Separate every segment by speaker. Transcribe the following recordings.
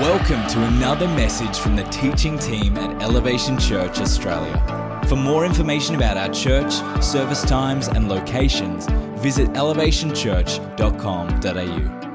Speaker 1: Welcome to another message from the teaching team at Elevation Church Australia. For more information about our church, service times, and locations, visit elevationchurch.com.au.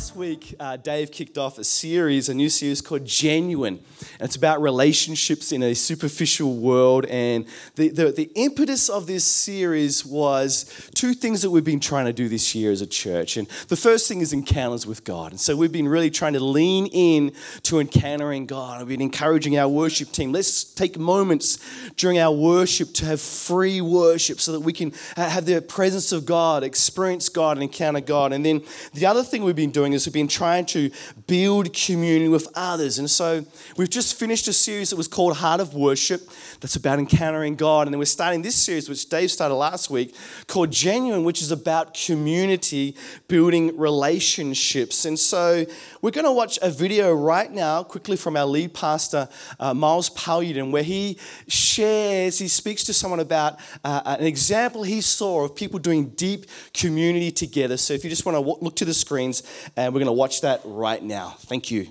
Speaker 2: Last week, uh, Dave kicked off a series, a new series called Genuine. It's about relationships in a superficial world. And the, the, the impetus of this series was two things that we've been trying to do this year as a church. And the first thing is encounters with God. And so we've been really trying to lean in to encountering God. We've been encouraging our worship team. Let's take moments during our worship to have free worship so that we can have the presence of God, experience God, and encounter God. And then the other thing we've been doing doing is we've been trying to build community with others. And so we've just finished a series that was called Heart of Worship that's about encountering God. And then we're starting this series, which Dave started last week, called Genuine, which is about community building relationships. And so we're going to watch a video right now, quickly from our lead pastor, uh, Miles Paludan, where he shares, he speaks to someone about uh, an example he saw of people doing deep community together. So if you just want to look to the screens, and we're going to watch that right now. Thank you.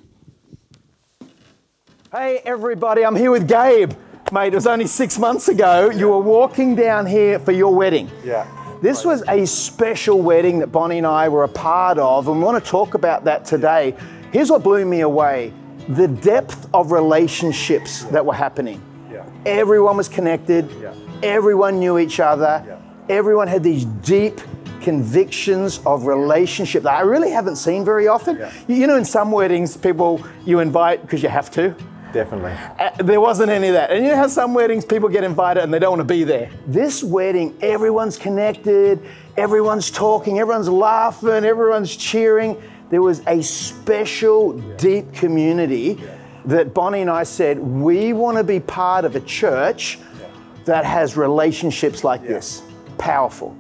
Speaker 3: Hey, everybody, I'm here with Gabe. Mate, it was only six months ago. You were walking down here for your wedding.
Speaker 4: Yeah.
Speaker 3: This was a special wedding that Bonnie and I were a part of, and we want to talk about that today. Here's what blew me away the depth of relationships that were happening.
Speaker 4: Yeah.
Speaker 3: Everyone was connected,
Speaker 4: Yeah.
Speaker 3: everyone knew each other,
Speaker 4: Yeah.
Speaker 3: everyone had these deep convictions of relationship that I really haven't seen very often.
Speaker 4: Yeah.
Speaker 3: You know, in some weddings, people you invite because you have to.
Speaker 4: Definitely.
Speaker 3: Uh, There wasn't any of that. And you know how some weddings people get invited and they don't want to be there? This wedding, everyone's connected, everyone's talking, everyone's laughing, everyone's cheering. There was a special, deep community that Bonnie and I said, we want to be part of a church that has relationships like this. Powerful.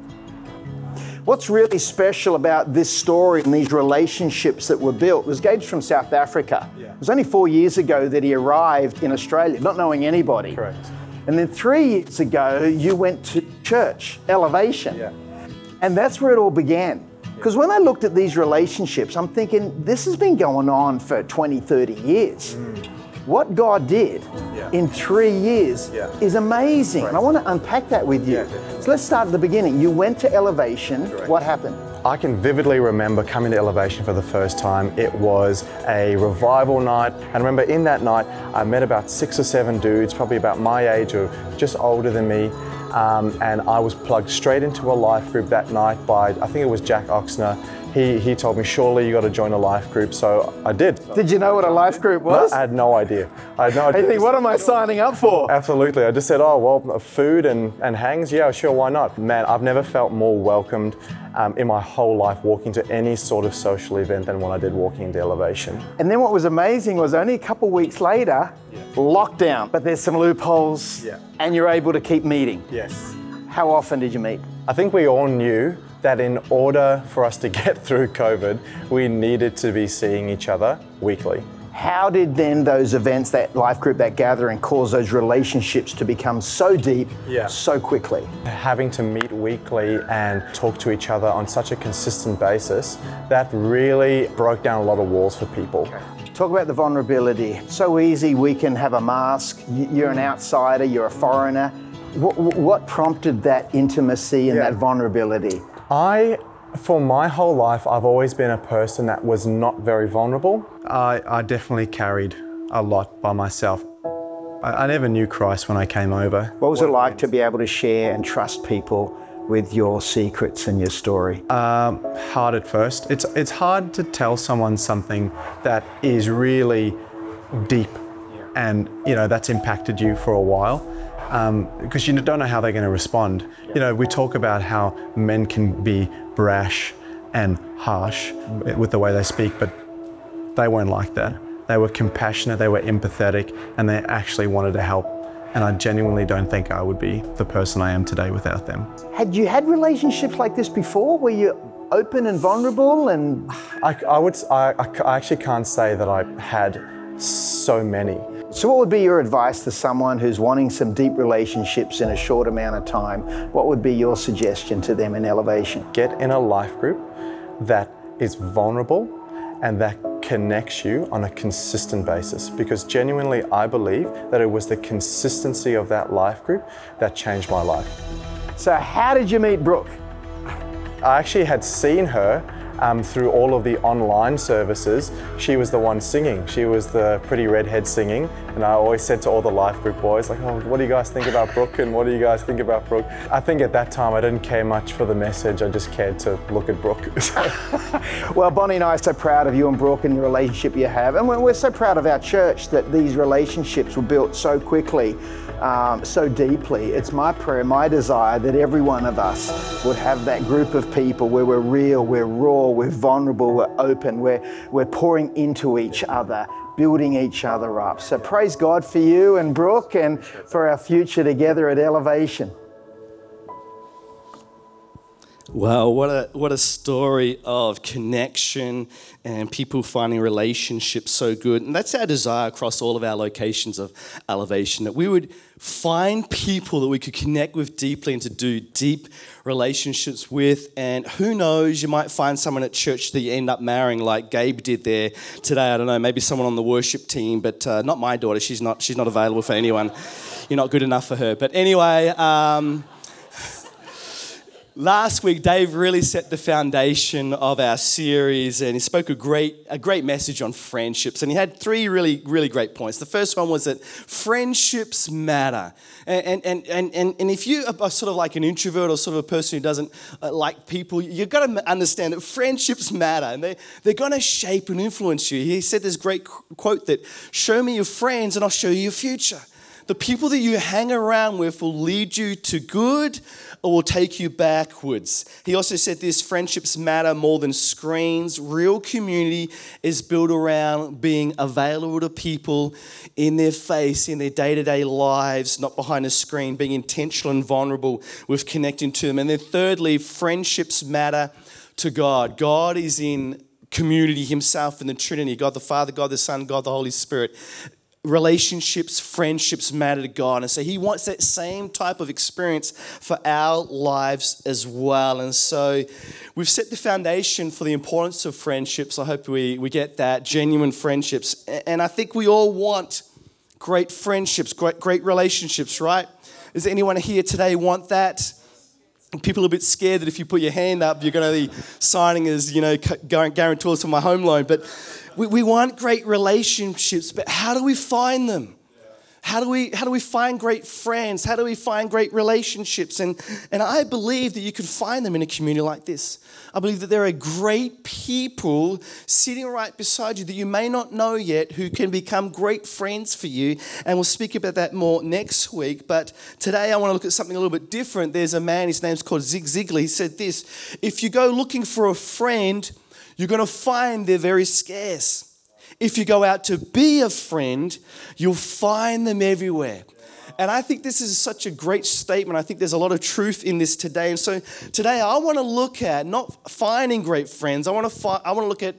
Speaker 3: What's really special about this story and these relationships that were built was Gabe's from South Africa.
Speaker 4: Yeah.
Speaker 3: It was only four years ago that he arrived in Australia, not knowing anybody.
Speaker 4: Correct.
Speaker 3: And then three years ago, you went to church, Elevation.
Speaker 4: Yeah.
Speaker 3: And that's where it all began. Because when I looked at these relationships, I'm thinking, this has been going on for 20, 30 years. Mm. What God did.
Speaker 4: Yeah.
Speaker 3: in three years
Speaker 4: Yeah.
Speaker 3: is amazing. And I want to unpack that with you.
Speaker 4: Yeah, definitely.
Speaker 3: so let's start at the beginning. You went to Elevation.
Speaker 4: Correct.
Speaker 3: What happened?
Speaker 4: I can vividly remember coming to Elevation for the first time. It was a revival night. And I remember in that night, I met about six or seven dudes, probably about my age or just older than me. Um, and I was plugged straight into a life group that night by, I think it was Jack Oxner. He, he told me, surely you got to join a life group. So I did.
Speaker 3: Did you know what a life group was?
Speaker 4: I had no idea. I had no idea.
Speaker 3: I think, what am I signing up for?
Speaker 4: Absolutely. I just said, oh, well, food and, and hangs, yeah, sure, why not? Man, I've never felt more welcomed um, in my whole life walking to any sort of social event than when I did walking into Elevation.
Speaker 3: And then what was amazing was only a couple weeks later, lockdown. But there's some loopholes,
Speaker 4: Yeah.
Speaker 3: and you're able to keep meeting.
Speaker 4: Yes.
Speaker 3: How often did you meet?
Speaker 4: I think we all knew that in order for us to get through COVID, we needed to be seeing each other weekly.
Speaker 3: How did then those events, that life group, that gathering, cause those relationships to become so deep
Speaker 4: Yeah.
Speaker 3: so quickly?
Speaker 4: Having to meet weekly and talk to each other on such a consistent basis, that really broke down a lot of walls for people.
Speaker 3: Talk about the vulnerability. So easy, we can have a mask. You're an outsider, you're a foreigner. What, what prompted that intimacy and
Speaker 4: Yeah.
Speaker 3: that vulnerability?
Speaker 4: I, for my whole life, I've always been a person that was not very vulnerable. I, I definitely carried a lot by myself. I, I never knew Christ when I came over.
Speaker 3: What was it like to be able to share and trust people with your secrets and your story?
Speaker 4: Um, hard at first. It's, it's hard to tell someone something that is really deep and, you know, that's impacted you for a while. Um, because you don't know how they're going to respond. You know, we talk about how men can be brash and harsh mm. with the way they speak, but they weren't like that. They were compassionate, they were empathetic, and they actually wanted to help. And I genuinely don't think I would be the person I am today without them.
Speaker 3: Had you had relationships like this before? Were you open and vulnerable and
Speaker 4: I, I would. I I actually can't say that I had so many.
Speaker 3: So, what would be your advice to someone who's wanting some deep relationships in a short amount of time? What would be your suggestion to them in elevation?
Speaker 4: Get in a life group that is vulnerable and that connects you on a consistent basis because genuinely I believe that it was the consistency of that life group that changed my life.
Speaker 3: So, how did you meet Brooke?
Speaker 4: I actually had seen her um, through all of the online services. She was the one singing. She was the pretty redhead singing. And I always said to all the life group boys, like, oh, what do you guys think about Brooke? And what do you guys think about Brooke? I think at that time I didn't care much for the message. I just cared to look at Brooke.
Speaker 3: well, Bonnie and I are so proud of you and Brooke and the relationship you have. And we're so proud of our church that these relationships were built so quickly um, so deeply. It's my prayer, my desire that every one of us would have that group of people where we're real, we're raw, we're vulnerable, we're open, we're, we're pouring into each other, building each other up. So praise God for you and Brooke and for our future together at Elevation.
Speaker 2: Wow, what a, what a story of connection and people finding relationships so good. And that's our desire across all of our locations of elevation that we would find people that we could connect with deeply and to do deep relationships with. And who knows, you might find someone at church that you end up marrying, like Gabe did there today. I don't know, maybe someone on the worship team, but uh, not my daughter. She's not, she's not available for anyone. You're not good enough for her. But anyway, um, Last week, Dave really set the foundation of our series and he spoke a great, a great message on friendships. And he had three really, really great points. The first one was that friendships matter. And, and, and, and, and if you are sort of like an introvert or sort of a person who doesn't uh, like people, you've got to understand that friendships matter and they, they're going to shape and influence you. He said this great quote that show me your friends and I'll show you your future. The people that you hang around with will lead you to good or will take you backwards. He also said this friendships matter more than screens. Real community is built around being available to people in their face, in their day to day lives, not behind a screen, being intentional and vulnerable with connecting to them. And then, thirdly, friendships matter to God. God is in community himself in the Trinity God the Father, God the Son, God the Holy Spirit relationships, friendships matter to God. And so He wants that same type of experience for our lives as well. And so we've set the foundation for the importance of friendships. I hope we, we get that genuine friendships. And I think we all want great friendships, great, great relationships, right? Does anyone here today want that? People are a bit scared that if you put your hand up, you're going to be signing as, you know, guarantors for my home loan. But we, we want great relationships, but how do we find them? How do, we, how do we find great friends? How do we find great relationships? And, and I believe that you can find them in a community like this. I believe that there are great people sitting right beside you that you may not know yet who can become great friends for you. And we'll speak about that more next week. But today I want to look at something a little bit different. There's a man, his name's called Zig Ziglar. He said this If you go looking for a friend, you're going to find they're very scarce. If you go out to be a friend, you'll find them everywhere. And I think this is such a great statement. I think there's a lot of truth in this today. And so today I want to look at not finding great friends. I want to I want to look at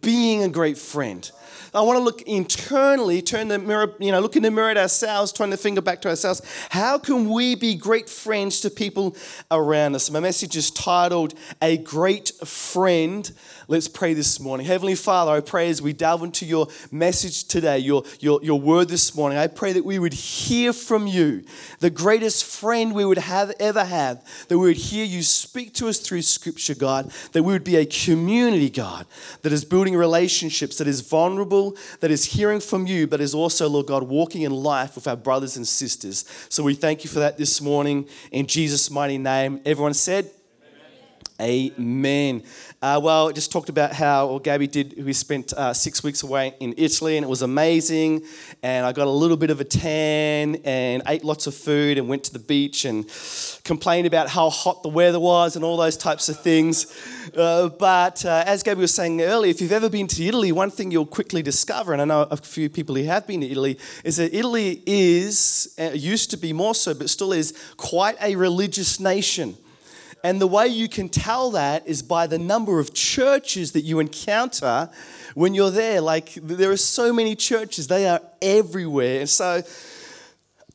Speaker 2: being a great friend. I want to look internally, turn the mirror, you know, look in the mirror at ourselves, turn the finger back to ourselves. How can we be great friends to people around us? My message is titled A Great Friend. Let's pray this morning. Heavenly Father, I pray as we delve into your message today, your, your, your word this morning, I pray that we would hear from you, the greatest friend we would have ever have, that we would hear you speak to us through Scripture, God, that we would be a community, God, that is building relationships, that is vulnerable that is hearing from you, but is also, Lord God, walking in life with our brothers and sisters. So we thank you for that this morning in Jesus' mighty name. Everyone said, Amen. Uh, well, just talked about how Gabby did. We spent uh, six weeks away in Italy, and it was amazing. And I got a little bit of a tan, and ate lots of food, and went to the beach, and complained about how hot the weather was, and all those types of things. Uh, but uh, as Gabby was saying earlier, if you've ever been to Italy, one thing you'll quickly discover, and I know a few people who have been to Italy, is that Italy is uh, used to be more so, but still is quite a religious nation. And the way you can tell that is by the number of churches that you encounter when you're there. Like, there are so many churches, they are everywhere. And so,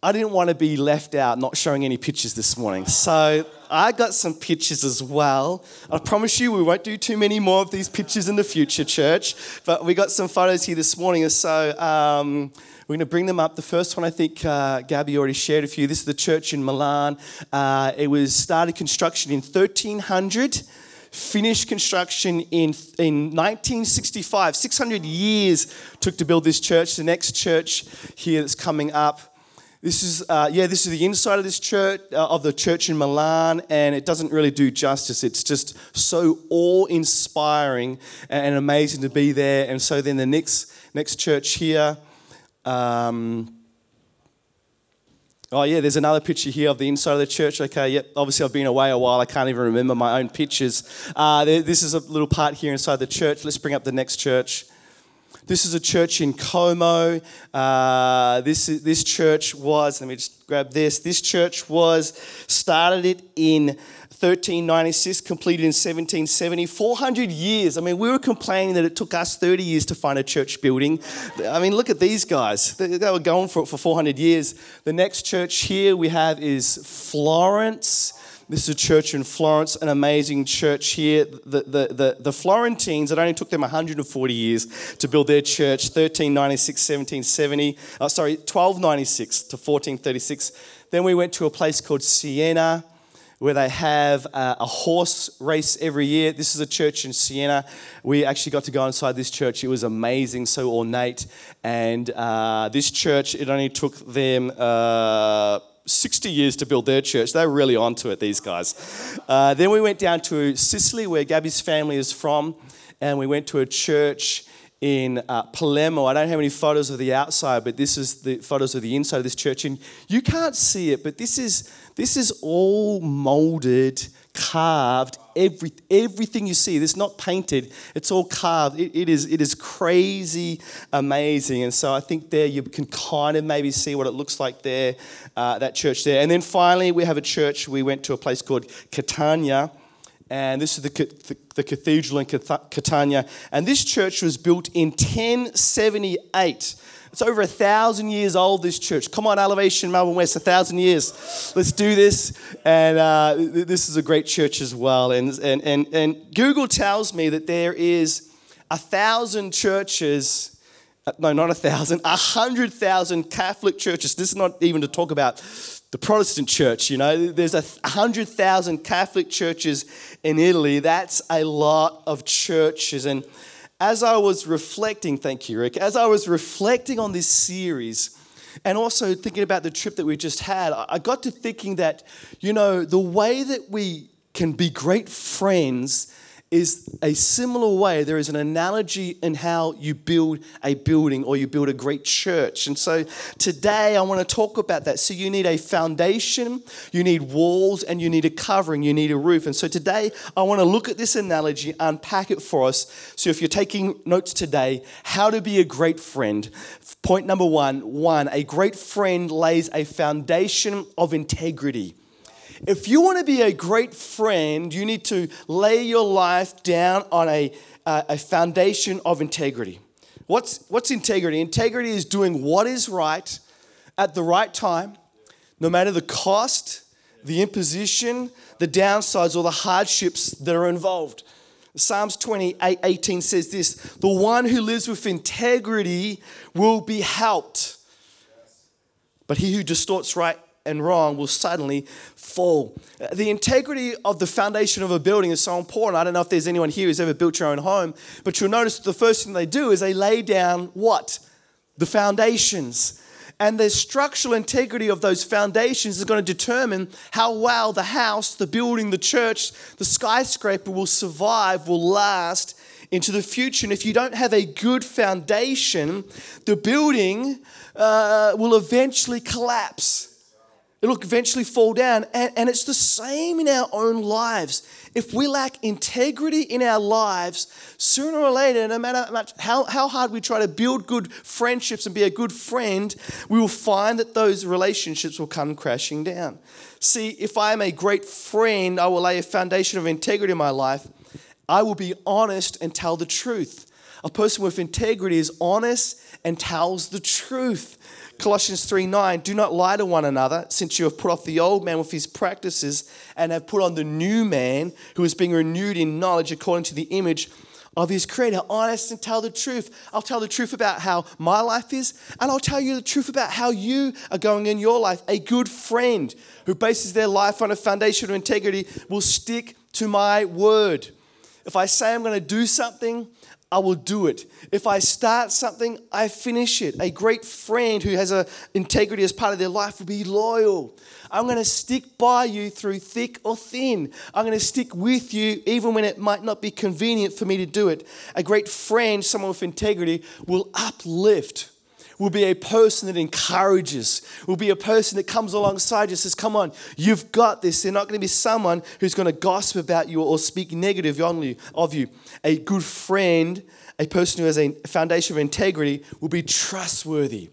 Speaker 2: I didn't want to be left out not showing any pictures this morning. So, I got some pictures as well. I promise you, we won't do too many more of these pictures in the future, church. But we got some photos here this morning, so um, we're going to bring them up. The first one, I think uh, Gabby already shared a few. This is the church in Milan. Uh, it was started construction in 1300 finished construction in, in 1965. 600 years took to build this church. The next church here that's coming up. This is, uh, yeah, this is the inside of this church, uh, of the church in Milan, and it doesn't really do justice. It's just so awe inspiring and amazing to be there. And so then the next, next church here, um, Oh, yeah, there's another picture here of the inside of the church. Okay, yep, obviously I've been away a while. I can't even remember my own pictures. Uh, this is a little part here inside the church. Let's bring up the next church. This is a church in Como. Uh, this, this church was, let me just grab this. This church was started it in 1396, completed in 1770, 400 years. I mean, we were complaining that it took us 30 years to find a church building. I mean, look at these guys. They, they were going for it for 400 years. The next church here we have is Florence. This is a church in Florence, an amazing church here. The, the, the, the, Florentines, it only took them 140 years to build their church, 1396, 1770, uh, sorry, 1296 to 1436. Then we went to a place called Siena where they have a, horse race every year. This is a church in Siena. We actually got to go inside this church. It was amazing, so ornate. And uh, this church, it only took them. Uh, 60 years to build their church. They're really onto it, these guys. Uh, then we went down to Sicily, where Gabby's family is from, and we went to a church in uh, Palermo. I don't have any photos of the outside, but this is the photos of the inside of this church. And you can't see it, but this is this is all molded, carved. Every, everything you see, It's not painted, it's all carved. It, it, is, it is crazy amazing. And so I think there you can kind of maybe see what it looks like there, uh, that church there. And then finally, we have a church. We went to a place called Catania. And this is the, the, the cathedral in Catania. And this church was built in 1078. It's over a thousand years old, this church. Come on, Elevation Melbourne West, a thousand years. Let's do this. And uh, this is a great church as well. And, and, and, and Google tells me that there is a thousand churches, uh, no, not a thousand, a hundred thousand Catholic churches. This is not even to talk about the Protestant church, you know, there's a hundred thousand Catholic churches in Italy. That's a lot of churches. And as I was reflecting, thank you, Rick, as I was reflecting on this series and also thinking about the trip that we just had, I got to thinking that, you know, the way that we can be great friends is a similar way. There is an analogy in how you build a building or you build a great church. And so today I want to talk about that. So you need a foundation, you need walls, and you need a covering, you need a roof. And so today I want to look at this analogy, unpack it for us. So if you're taking notes today, how to be a great friend. Point number one one, a great friend lays a foundation of integrity. If you want to be a great friend, you need to lay your life down on a, uh, a foundation of integrity. What's, what's integrity? Integrity is doing what is right at the right time, no matter the cost, the imposition, the downsides, or the hardships that are involved. Psalms 28 18 says this The one who lives with integrity will be helped. But he who distorts right and wrong will suddenly fall. The integrity of the foundation of a building is so important. I don't know if there's anyone here who's ever built your own home, but you'll notice the first thing they do is they lay down what? The foundations. And the structural integrity of those foundations is going to determine how well the house, the building, the church, the skyscraper will survive, will last into the future. And if you don't have a good foundation, the building uh, will eventually collapse. It'll eventually fall down. And, and it's the same in our own lives. If we lack integrity in our lives, sooner or later, no matter how, how hard we try to build good friendships and be a good friend, we will find that those relationships will come crashing down. See, if I am a great friend, I will lay a foundation of integrity in my life. I will be honest and tell the truth. A person with integrity is honest and tells the truth. Colossians 3 9, do not lie to one another, since you have put off the old man with his practices and have put on the new man who is being renewed in knowledge according to the image of his creator. Honest and tell the truth. I'll tell the truth about how my life is, and I'll tell you the truth about how you are going in your life. A good friend who bases their life on a foundation of integrity will stick to my word. If I say I'm going to do something, I will do it. If I start something, I finish it. A great friend who has a integrity as part of their life will be loyal. I'm going to stick by you through thick or thin. I'm going to stick with you even when it might not be convenient for me to do it. A great friend, someone with integrity, will uplift will be a person that encourages, will be a person that comes alongside you and says, Come on, you've got this. They're not going to be someone who's going to gossip about you or speak negative of you. A good friend, a person who has a foundation of integrity, will be trustworthy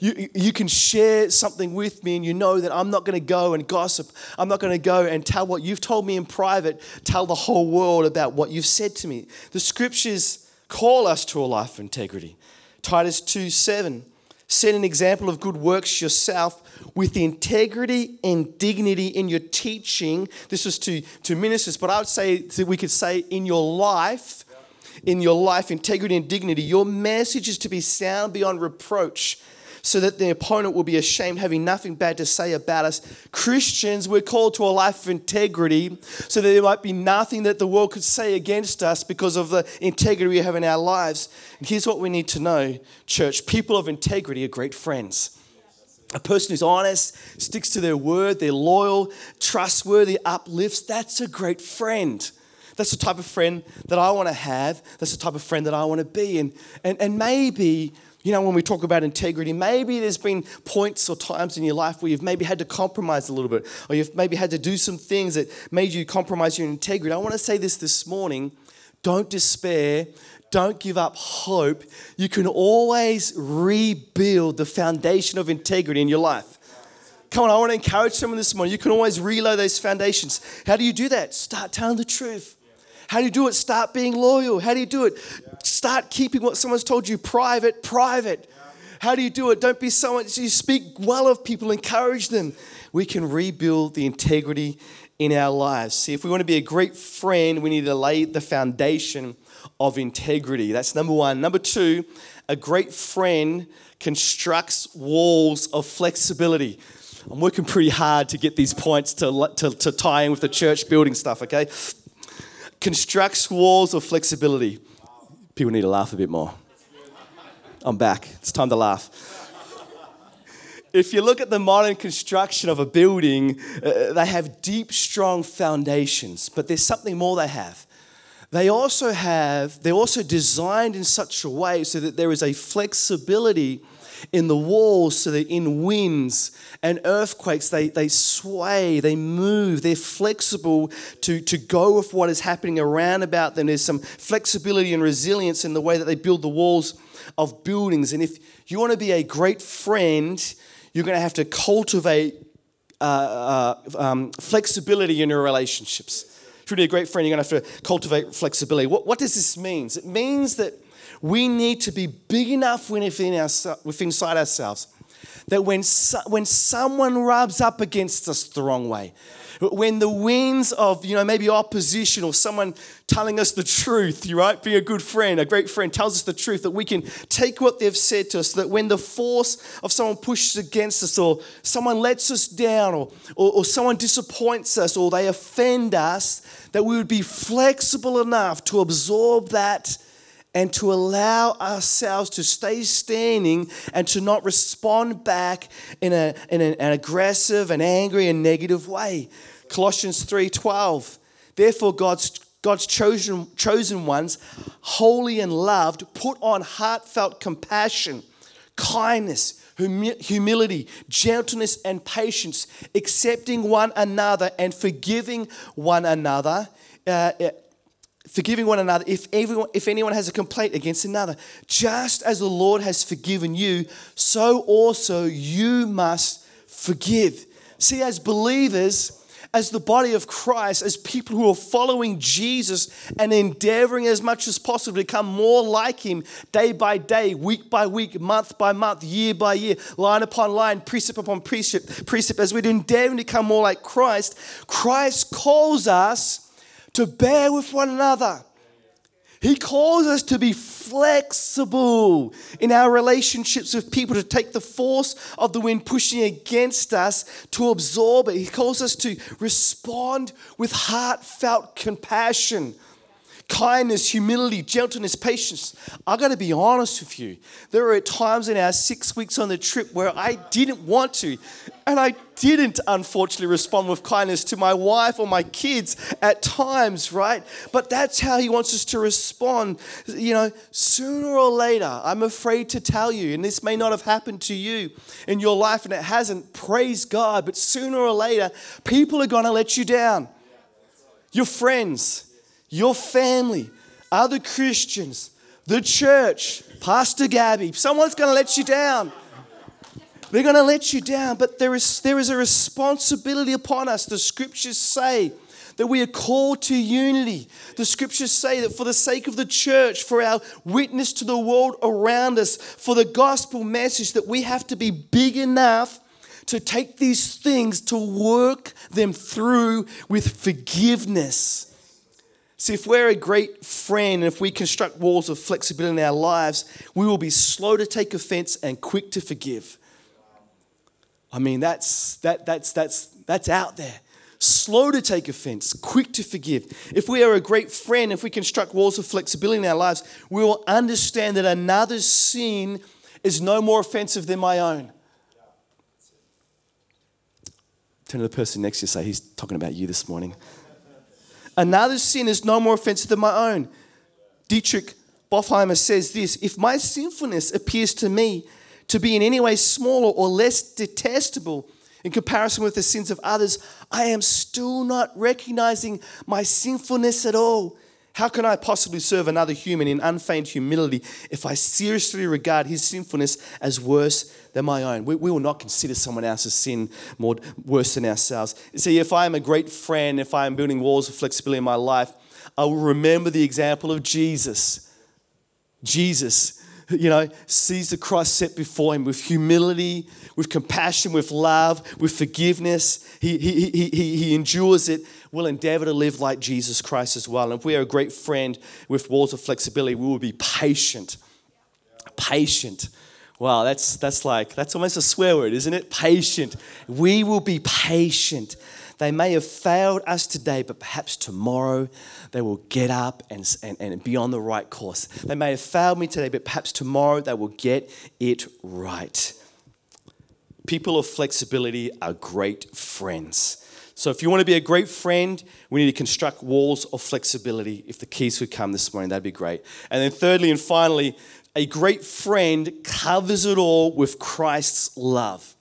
Speaker 2: you, you can share something with me and you know that I'm not going to go and gossip. I'm not going to go and tell what you've told me in private, tell the whole world about what you've said to me. The scriptures call us to a life of integrity. Titus 2 7. Set an example of good works yourself with integrity and dignity in your teaching. This was to, to ministers, but I would say that we could say in your life, in your life, integrity and dignity. Your message is to be sound beyond reproach so that the opponent will be ashamed, having nothing bad to say about us. Christians, we're called to a life of integrity so that there might be nothing that the world could say against us because of the integrity we have in our lives. And here's what we need to know, church people of integrity are great friends. A person who's honest, sticks to their word, they're loyal, trustworthy, uplifts, that's a great friend. That's the type of friend that I want to have. That's the type of friend that I want to be. And, and, and maybe you know, when we talk about integrity, maybe there's been points or times in your life where you've maybe had to compromise a little bit, or you've maybe had to do some things that made you compromise your integrity. I want to say this this morning don't despair, don't give up hope. You can always rebuild the foundation of integrity in your life. Come on, I want to encourage someone this morning. You can always reload those foundations. How do you do that? Start telling the truth. How do you do it? Start being loyal. How do you do it? Start keeping what someone's told you private, private. How do you do it? Don't be someone, you speak well of people, encourage them. We can rebuild the integrity in our lives. See, if we want to be a great friend, we need to lay the foundation of integrity. That's number one. Number two, a great friend constructs walls of flexibility. I'm working pretty hard to get these points to, to, to tie in with the church building stuff, okay? Constructs walls of flexibility. People need to laugh a bit more. I'm back. It's time to laugh. If you look at the modern construction of a building, uh, they have deep, strong foundations, but there's something more they have. They also have, they're also designed in such a way so that there is a flexibility in the walls so that in winds and earthquakes they, they sway, they move, they're flexible to, to go with what is happening around about them. There's some flexibility and resilience in the way that they build the walls of buildings. And if you want to be a great friend, you're going to have to cultivate uh, uh, um, flexibility in your relationships. To be a great friend, you're going to have to cultivate flexibility. What, what does this mean? It means that we need to be big enough within, our, within inside ourselves that when, when someone rubs up against us the wrong way, when the winds of, you know, maybe opposition or someone telling us the truth, you right? Being a good friend, a great friend tells us the truth, that we can take what they've said to us, that when the force of someone pushes against us or someone lets us down or, or, or someone disappoints us or they offend us, that we would be flexible enough to absorb that and to allow ourselves to stay standing and to not respond back in, a, in an, an aggressive and angry and negative way. Colossians 3:12. Therefore, God's God's chosen, chosen ones, holy and loved, put on heartfelt compassion, kindness, humility, gentleness, and patience, accepting one another and forgiving one another. Uh, forgiving one another if, everyone, if anyone has a complaint against another. Just as the Lord has forgiven you, so also you must forgive. See, as believers, as the body of Christ, as people who are following Jesus and endeavoring as much as possible to become more like Him day by day, week by week, month by month, year by year, line upon line, precept upon precept, precept, as we're endeavoring to become more like Christ, Christ calls us to bear with one another. He calls us to be flexible in our relationships with people, to take the force of the wind pushing against us, to absorb it. He calls us to respond with heartfelt compassion kindness, humility, gentleness, patience. I got to be honest with you. There were times in our six weeks on the trip where I didn't want to, and I didn't unfortunately respond with kindness to my wife or my kids at times, right? But that's how He wants us to respond. You know, sooner or later, I'm afraid to tell you, and this may not have happened to you in your life, and it hasn't, praise God, but sooner or later, people are going to let you down. Your friends, your family, other Christians, the church, Pastor Gabby, someone's going to let you down. They're going to let you down, but there is, there is a responsibility upon us. The scriptures say that we are called to unity. The scriptures say that for the sake of the church, for our witness to the world around us, for the gospel message, that we have to be big enough to take these things to work them through with forgiveness See, if we're a great friend, and if we construct walls of flexibility in our lives, we will be slow to take offense and quick to forgive. I mean, that's, that, that's, that's, that's out there. Slow to take offense, quick to forgive. If we are a great friend, if we construct walls of flexibility in our lives, we will understand that another's sin is no more offensive than my own. Turn to the person next to you say, He's talking about you this morning. Another sin is no more offensive than my own. Dietrich Bonhoeffer says this If my sinfulness appears to me to be in any way smaller or less detestable in comparison with the sins of others, I am still not recognizing my sinfulness at all. How can I possibly serve another human in unfeigned humility if I seriously regard his sinfulness as worse than my own? We, we will not consider someone else's sin more worse than ourselves. See, if I am a great friend, if I am building walls of flexibility in my life, I will remember the example of Jesus. Jesus, you know, sees the cross set before him with humility, with compassion, with love, with forgiveness. He, he, he, he, he endures it We'll endeavor to live like Jesus Christ as well. And if we are a great friend with walls of flexibility, we will be patient. Patient. Wow, that's, that's like, that's almost a swear word, isn't it? Patient. We will be patient. They may have failed us today, but perhaps tomorrow they will get up and, and, and be on the right course. They may have failed me today, but perhaps tomorrow they will get it right. People of flexibility are great friends. So, if you want to be a great friend, we need to construct walls of flexibility. If the keys could come this morning, that'd be great. And then, thirdly and finally, a great friend covers it all with Christ's love.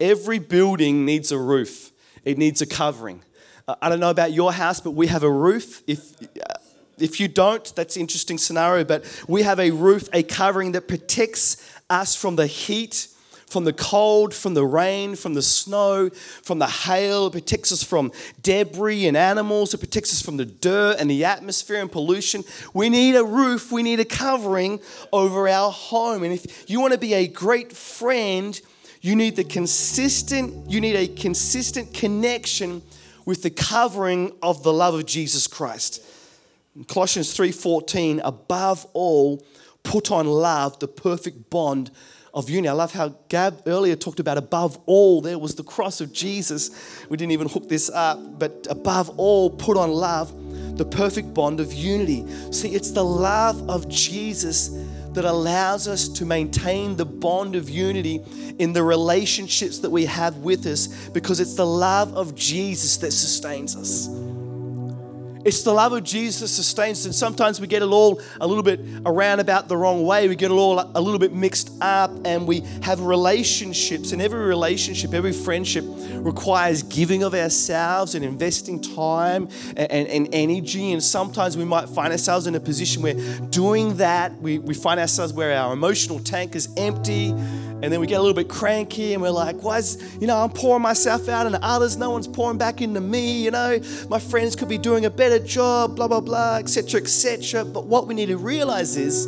Speaker 2: Every building needs a roof, it needs a covering. Uh, I don't know about your house, but we have a roof. If uh, if you don't, that's an interesting scenario, but we have a roof, a covering that protects us from the heat from the cold, from the rain, from the snow, from the hail. It protects us from debris and animals. It protects us from the dirt and the atmosphere and pollution. We need a roof, we need a covering over our home. And if you want to be a great friend, you need the consistent, you need a consistent connection with the covering of the love of Jesus Christ. In Colossians 3:14, above all, put on love, the perfect bond of unity. I love how Gab earlier talked about above all, there was the cross of Jesus. We didn't even hook this up, but above all, put on love, the perfect bond of unity. See, it's the love of Jesus that allows us to maintain the bond of unity in the relationships that we have with us because it's the love of Jesus that sustains us. It's the love of Jesus sustains us. And sometimes we get it all a little bit around about the wrong way. We get it all a little bit mixed up and we have relationships. And every relationship, every friendship requires giving of ourselves and investing time and, and, and energy. And sometimes we might find ourselves in a position where doing that, we, we find ourselves where our emotional tank is empty and then we get a little bit cranky and we're like, why is, you know, I'm pouring myself out and others, no one's pouring back into me, you know, my friends could be doing a better job, blah, blah, blah, etc., etc. But what we need to realize is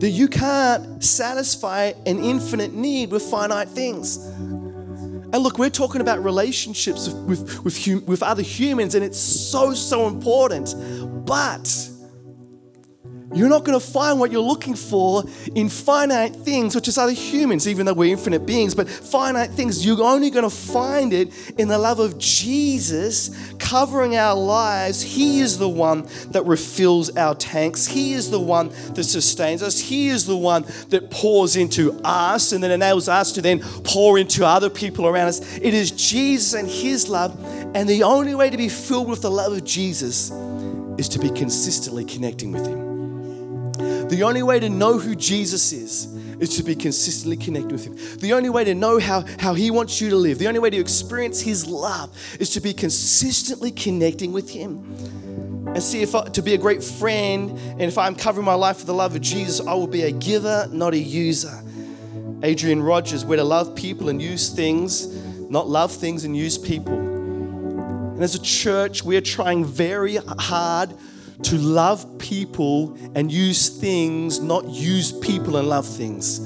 Speaker 2: that you can't satisfy an infinite need with finite things. And look, we're talking about relationships with, with, with, hum, with other humans, and it's so, so important. But you're not going to find what you're looking for in finite things, which is other humans, even though we're infinite beings. But finite things, you're only going to find it in the love of Jesus covering our lives. He is the one that refills our tanks, He is the one that sustains us, He is the one that pours into us and then enables us to then pour into other people around us. It is Jesus and His love. And the only way to be filled with the love of Jesus is to be consistently connecting with Him. The only way to know who Jesus is is to be consistently connected with Him. The only way to know how, how He wants you to live, the only way to experience His love is to be consistently connecting with Him. And see, if I, to be a great friend, and if I'm covering my life with the love of Jesus, I will be a giver, not a user. Adrian Rogers, we're to love people and use things, not love things and use people. And as a church, we're trying very hard to love people and use things, not use people and love things.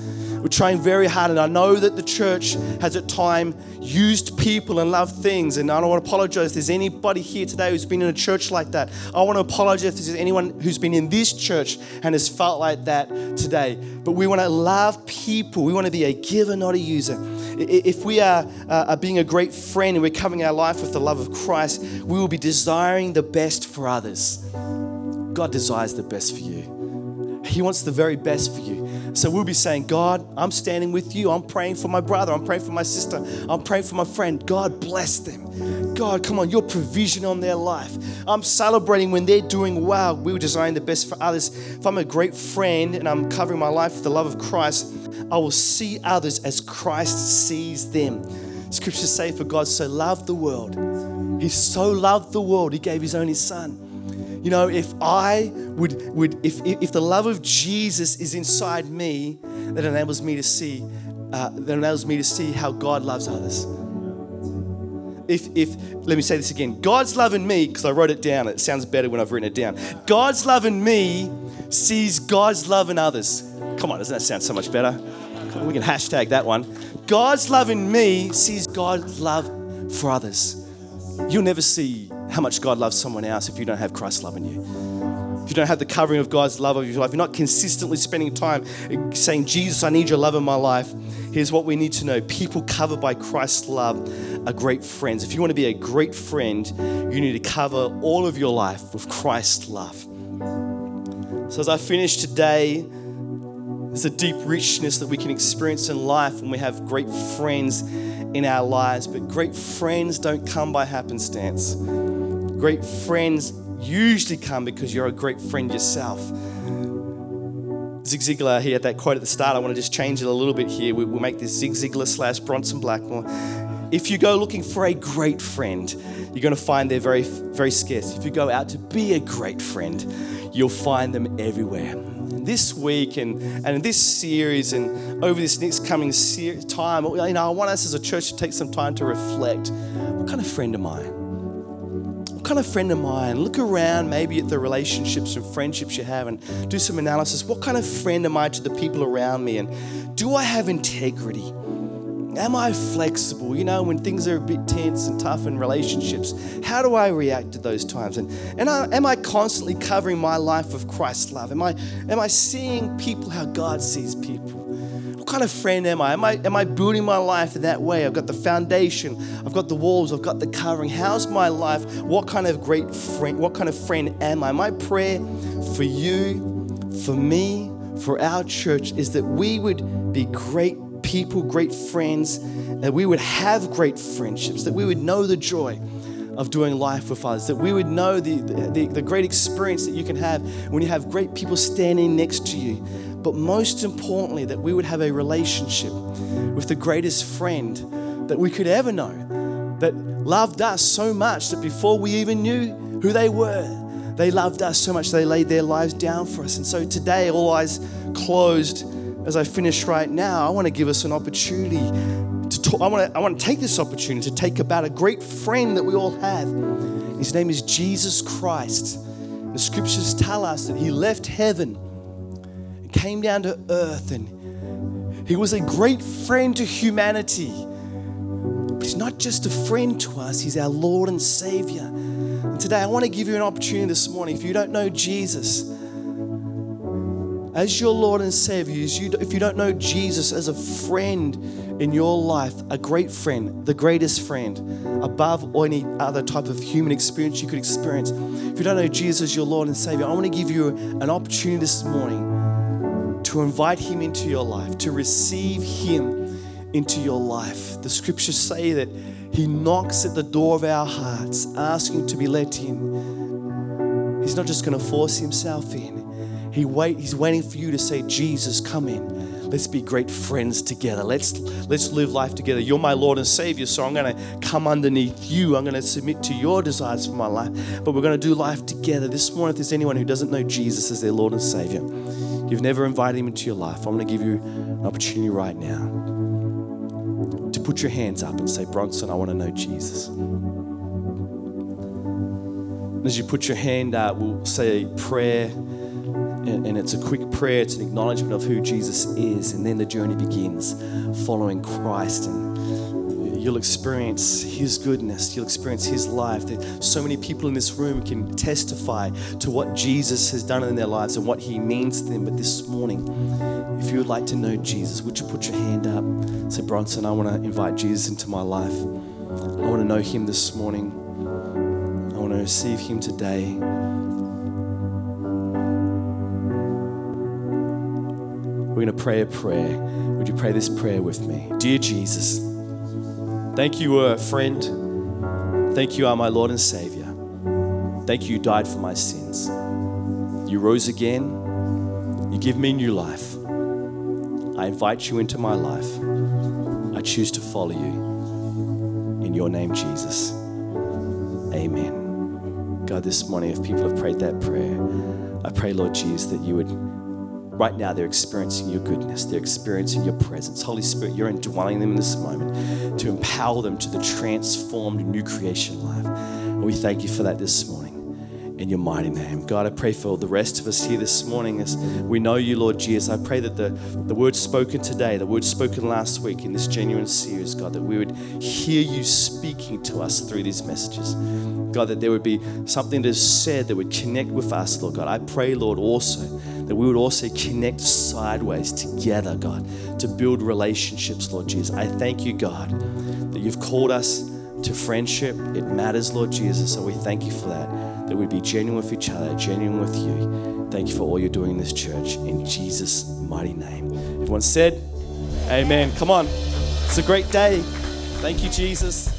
Speaker 2: We're trying very hard, and I know that the church has at time used people and loved things. And I don't want to apologize if there's anybody here today who's been in a church like that. I want to apologize if there's anyone who's been in this church and has felt like that today. But we want to love people. We want to be a giver, not a user. If we are, uh, are being a great friend and we're covering our life with the love of Christ, we will be desiring the best for others. God desires the best for you. He wants the very best for you. So we'll be saying, God, I'm standing with you. I'm praying for my brother. I'm praying for my sister. I'm praying for my friend. God, bless them. God, come on, your provision on their life. I'm celebrating when they're doing well. We were desiring the best for others. If I'm a great friend and I'm covering my life with the love of Christ, I will see others as Christ sees them. Scriptures say, For God so loved the world. He so loved the world, He gave His only Son you know, if I would, would if, if the love of Jesus is inside me, that enables me to see, uh, that enables me to see how God loves others. If, if, let me say this again God's love in me, because I wrote it down, it sounds better when I've written it down. God's love in me sees God's love in others. Come on, doesn't that sound so much better? We can hashtag that one. God's love in me sees God's love for others. You'll never see how much God loves someone else if you don't have Christ loving you. If you don't have the covering of God's love of your life, you're not consistently spending time saying, Jesus, I need your love in my life. Here's what we need to know people covered by Christ's love are great friends. If you want to be a great friend, you need to cover all of your life with Christ's love. So, as I finish today, there's a deep richness that we can experience in life when we have great friends in our lives. But great friends don't come by happenstance. Great friends usually come because you're a great friend yourself. Zig Ziglar, he had that quote at the start. I want to just change it a little bit here. We'll make this Zig Ziglar slash Bronson Blackmore. If you go looking for a great friend, you're going to find they're very, very scarce. If you go out to be a great friend, you'll find them everywhere this week and, and this series and over this next coming time, you know, I want us as a church to take some time to reflect. What kind of friend am I? Kind of friend am I? And look around maybe at the relationships and friendships you have and do some analysis. What kind of friend am I to the people around me? And do I have integrity? Am I flexible? You know, when things are a bit tense and tough in relationships, how do I react to those times? And, and I, am I constantly covering my life with Christ's love? Am I, am I seeing people how God sees people? Kind of friend am I? Am, I? am I building my life in that way? I've got the foundation, I've got the walls, I've got the covering. How's my life? What kind of great friend, what kind of friend am I? My prayer for you, for me, for our church is that we would be great people, great friends, that we would have great friendships, that we would know the joy of doing life with others, that we would know the, the, the, great experience that you can have when you have great people standing next to you. But most importantly, that we would have a relationship with the greatest friend that we could ever know, that loved us so much that before we even knew who they were, they loved us so much they laid their lives down for us. And so today, all eyes closed, as I finish right now, I want to give us an opportunity to talk. I want to, I want to take this opportunity to take about a great friend that we all have. His name is Jesus Christ. The scriptures tell us that he left heaven came down to earth and he was a great friend to humanity. But he's not just a friend to us, he's our Lord and Savior. And today I want to give you an opportunity this morning. If you don't know Jesus, as your Lord and Savior, if you don't know Jesus as a friend in your life, a great friend, the greatest friend, above any other type of human experience you could experience, if you don't know Jesus as your Lord and Savior, I want to give you an opportunity this morning to invite Him into your life, to receive Him into your life. The scriptures say that He knocks at the door of our hearts, asking to be let in. He's not just going to force Himself in. He wait, he's waiting for you to say, Jesus, come in. Let's be great friends together. Let's let's live life together. You're my Lord and Savior, so I'm gonna come underneath you. I'm gonna submit to your desires for my life. But we're gonna do life together. This morning, if there's anyone who doesn't know Jesus as their Lord and Savior, you've never invited him into your life, I'm gonna give you an opportunity right now to put your hands up and say, Bronson, I want to know Jesus. As you put your hand up, we'll say a prayer and, and it's a quick prayer, it's an acknowledgement of who Jesus is, and then the journey begins following Christ and you'll experience His goodness, you'll experience His life. That so many people in this room can testify to what Jesus has done in their lives and what He means to them. But this morning, if you would like to know Jesus, would you put your hand up? Say, Bronson, I want to invite Jesus into my life. I want to know Him this morning. I want to receive Him today. We're going to pray a prayer. Would you pray this prayer with me? Dear Jesus, thank you, a friend. Thank you, are my Lord and Savior. Thank you, you died for my sins. You rose again. You give me new life. I invite you into my life. I choose to follow you. In your name, Jesus. Amen. God, this morning, if people have prayed that prayer, I pray, Lord Jesus, that you would Right now, they're experiencing your goodness, they're experiencing your presence. Holy Spirit, you're indwelling them in this moment to empower them to the transformed new creation life. And we thank you for that this morning in your mighty name. God, I pray for the rest of us here this morning as we know you, Lord Jesus. I pray that the, the word spoken today, the word spoken last week in this genuine series, God, that we would hear you speaking to us through these messages. God, that there would be something that is said that would connect with us, Lord God. I pray, Lord, also that we would also connect sideways together, God, to build relationships, Lord Jesus. I thank you, God, that you've called us to friendship. It matters, Lord Jesus. So we thank you for that, that we'd be genuine with each other, genuine with you. Thank you for all you're doing in this church. In Jesus' mighty name. Everyone said, Amen. Come on. It's a great day. Thank you, Jesus.